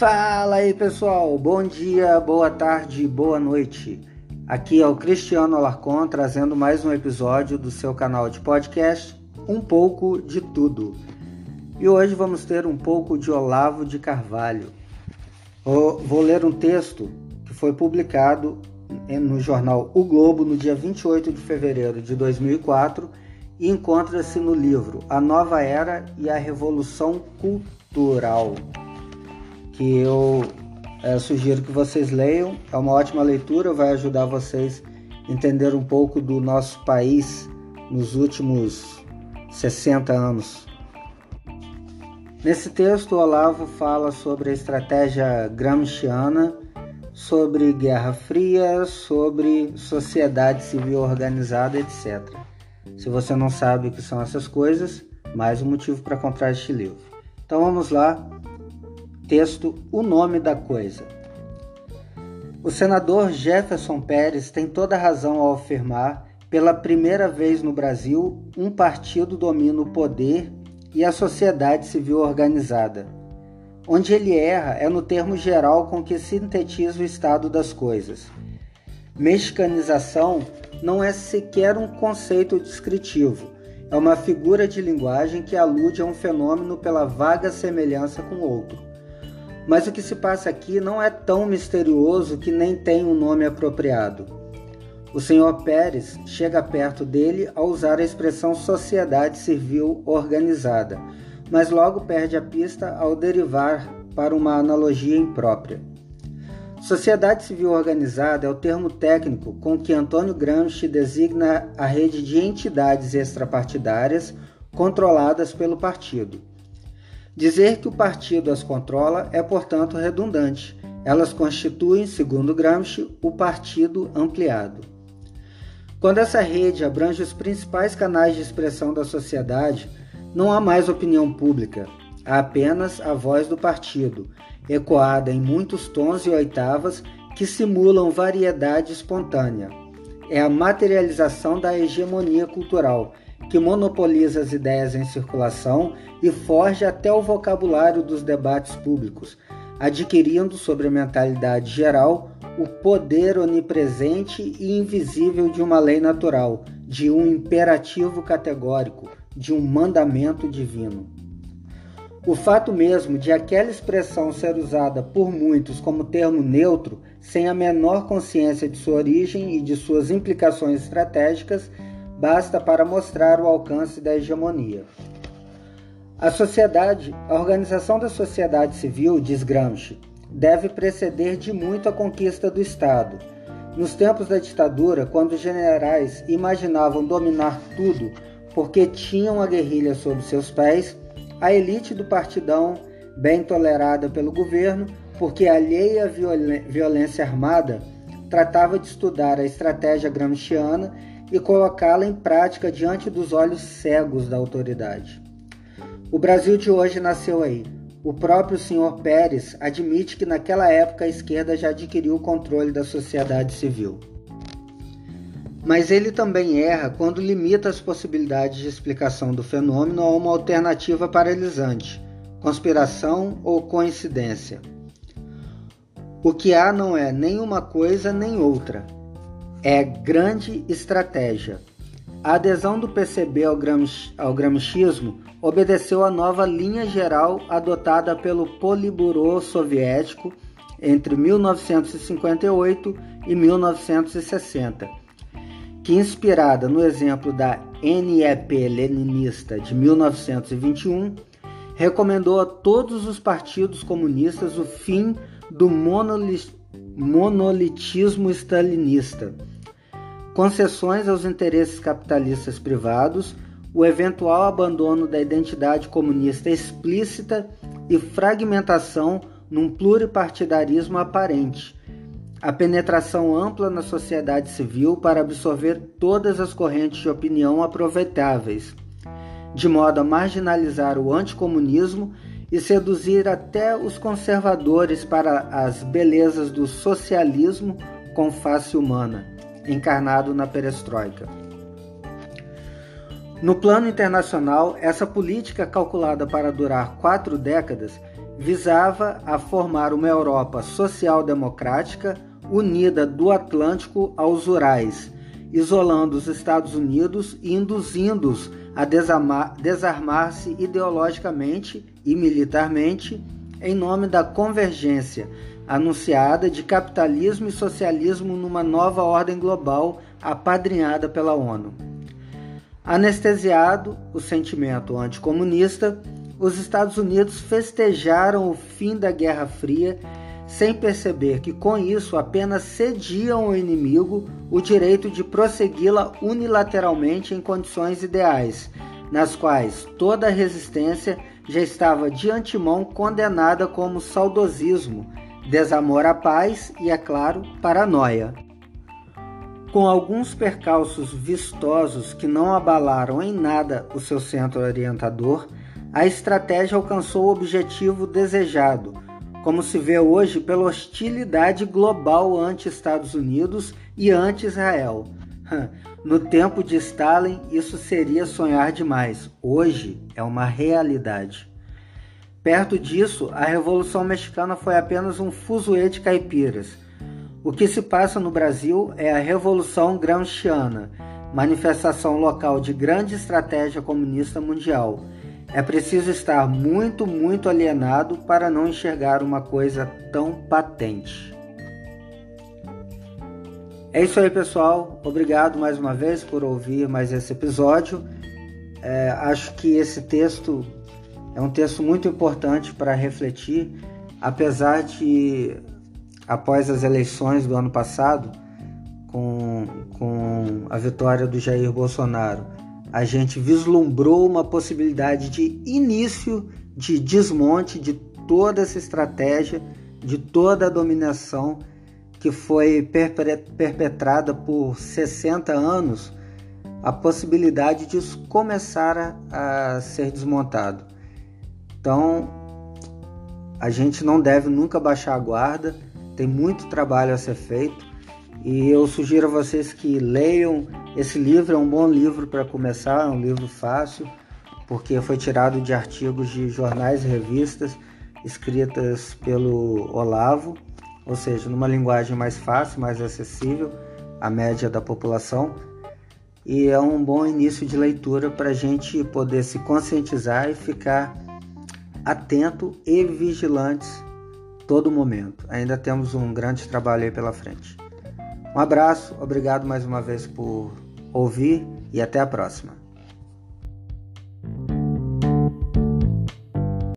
Fala aí pessoal, bom dia, boa tarde, boa noite. Aqui é o Cristiano Alarcon trazendo mais um episódio do seu canal de podcast Um pouco de Tudo. E hoje vamos ter um pouco de Olavo de Carvalho. Vou ler um texto que foi publicado no jornal O Globo no dia 28 de fevereiro de 2004 e encontra-se no livro A Nova Era e a Revolução Cultural que eu é, sugiro que vocês leiam. É uma ótima leitura, vai ajudar vocês a entender um pouco do nosso país nos últimos 60 anos. Nesse texto, Olavo fala sobre a estratégia gramsciana, sobre Guerra Fria, sobre sociedade civil organizada, etc. Se você não sabe o que são essas coisas, mais um motivo para comprar este livro. Então vamos lá, texto O Nome da Coisa. O senador Jefferson Pérez tem toda razão ao afirmar, pela primeira vez no Brasil, um partido domina o poder e a sociedade civil organizada. Onde ele erra é no termo geral com que sintetiza o estado das coisas. Mexicanização não é sequer um conceito descritivo, é uma figura de linguagem que alude a um fenômeno pela vaga semelhança com outro. Mas o que se passa aqui não é tão misterioso que nem tem um nome apropriado. O senhor Pérez chega perto dele ao usar a expressão sociedade civil organizada, mas logo perde a pista ao derivar para uma analogia imprópria. Sociedade civil organizada é o termo técnico com que Antônio Gramsci designa a rede de entidades extrapartidárias controladas pelo partido. Dizer que o partido as controla é, portanto, redundante. Elas constituem, segundo Gramsci, o partido ampliado. Quando essa rede abrange os principais canais de expressão da sociedade, não há mais opinião pública, há apenas a voz do partido, ecoada em muitos tons e oitavas que simulam variedade espontânea. É a materialização da hegemonia cultural, que monopoliza as ideias em circulação e forja até o vocabulário dos debates públicos, adquirindo sobre a mentalidade geral o poder onipresente e invisível de uma lei natural, de um imperativo categórico, de um mandamento divino. O fato mesmo de aquela expressão ser usada por muitos como termo neutro, sem a menor consciência de sua origem e de suas implicações estratégicas, basta para mostrar o alcance da hegemonia. A sociedade, a organização da sociedade civil, diz Gramsci, deve preceder de muito a conquista do Estado. Nos tempos da ditadura, quando os generais imaginavam dominar tudo porque tinham a guerrilha sob seus pés, a elite do partidão, bem tolerada pelo governo, porque alheia à violência armada, tratava de estudar a estratégia gramsciana e colocá-la em prática diante dos olhos cegos da autoridade. O Brasil de hoje nasceu aí. O próprio senhor Pérez admite que naquela época a esquerda já adquiriu o controle da sociedade civil. Mas ele também erra quando limita as possibilidades de explicação do fenômeno a uma alternativa paralisante, conspiração ou coincidência. O que há não é nem uma coisa nem outra, é grande estratégia. A adesão do PCB ao, gramsch, ao gramscismo obedeceu à nova linha geral adotada pelo Politburo soviético entre 1958 e 1960, que, inspirada no exemplo da NEP leninista de 1921, recomendou a todos os partidos comunistas o fim do monolitismo stalinista concessões aos interesses capitalistas privados, o eventual abandono da identidade comunista explícita e fragmentação num pluripartidarismo aparente, a penetração ampla na sociedade civil para absorver todas as correntes de opinião aproveitáveis, de modo a marginalizar o anticomunismo e seduzir até os conservadores para as belezas do socialismo com face humana encarnado na perestroika. No plano internacional, essa política calculada para durar quatro décadas visava a formar uma Europa social-democrática unida do Atlântico aos Urais, isolando os Estados Unidos e induzindo-os a desarmar-se ideologicamente e militarmente em nome da convergência anunciada de capitalismo e socialismo numa nova ordem global apadrinhada pela ONU. Anestesiado o sentimento anticomunista, os Estados Unidos festejaram o fim da Guerra Fria sem perceber que com isso apenas cediam ao inimigo o direito de prossegui-la unilateralmente em condições ideais, nas quais toda resistência já estava de antemão condenada como saudosismo, desamor à paz e, é claro, paranoia. Com alguns percalços vistosos que não abalaram em nada o seu centro orientador, a estratégia alcançou o objetivo desejado, como se vê hoje pela hostilidade global anti-Estados Unidos e anti-Israel. No tempo de Stalin, isso seria sonhar demais. Hoje é uma realidade. Perto disso, a Revolução Mexicana foi apenas um fuzuê de caipiras. O que se passa no Brasil é a Revolução Gramsciana, manifestação local de grande estratégia comunista mundial. É preciso estar muito, muito alienado para não enxergar uma coisa tão patente. É isso aí, pessoal. Obrigado mais uma vez por ouvir mais esse episódio. É, acho que esse texto é um texto muito importante para refletir, apesar de, após as eleições do ano passado, com, com a vitória do Jair Bolsonaro, a gente vislumbrou uma possibilidade de início de desmonte de toda essa estratégia, de toda a dominação que foi perpetrada por 60 anos, a possibilidade disso começar a, a ser desmontado. Então, a gente não deve nunca baixar a guarda, tem muito trabalho a ser feito e eu sugiro a vocês que leiam. Esse livro é um bom livro para começar, é um livro fácil, porque foi tirado de artigos de jornais e revistas escritas pelo Olavo, ou seja, numa linguagem mais fácil, mais acessível à média da população. E é um bom início de leitura para a gente poder se conscientizar e ficar atento e vigilantes todo momento. Ainda temos um grande trabalho aí pela frente. Um abraço, obrigado mais uma vez por ouvir e até a próxima.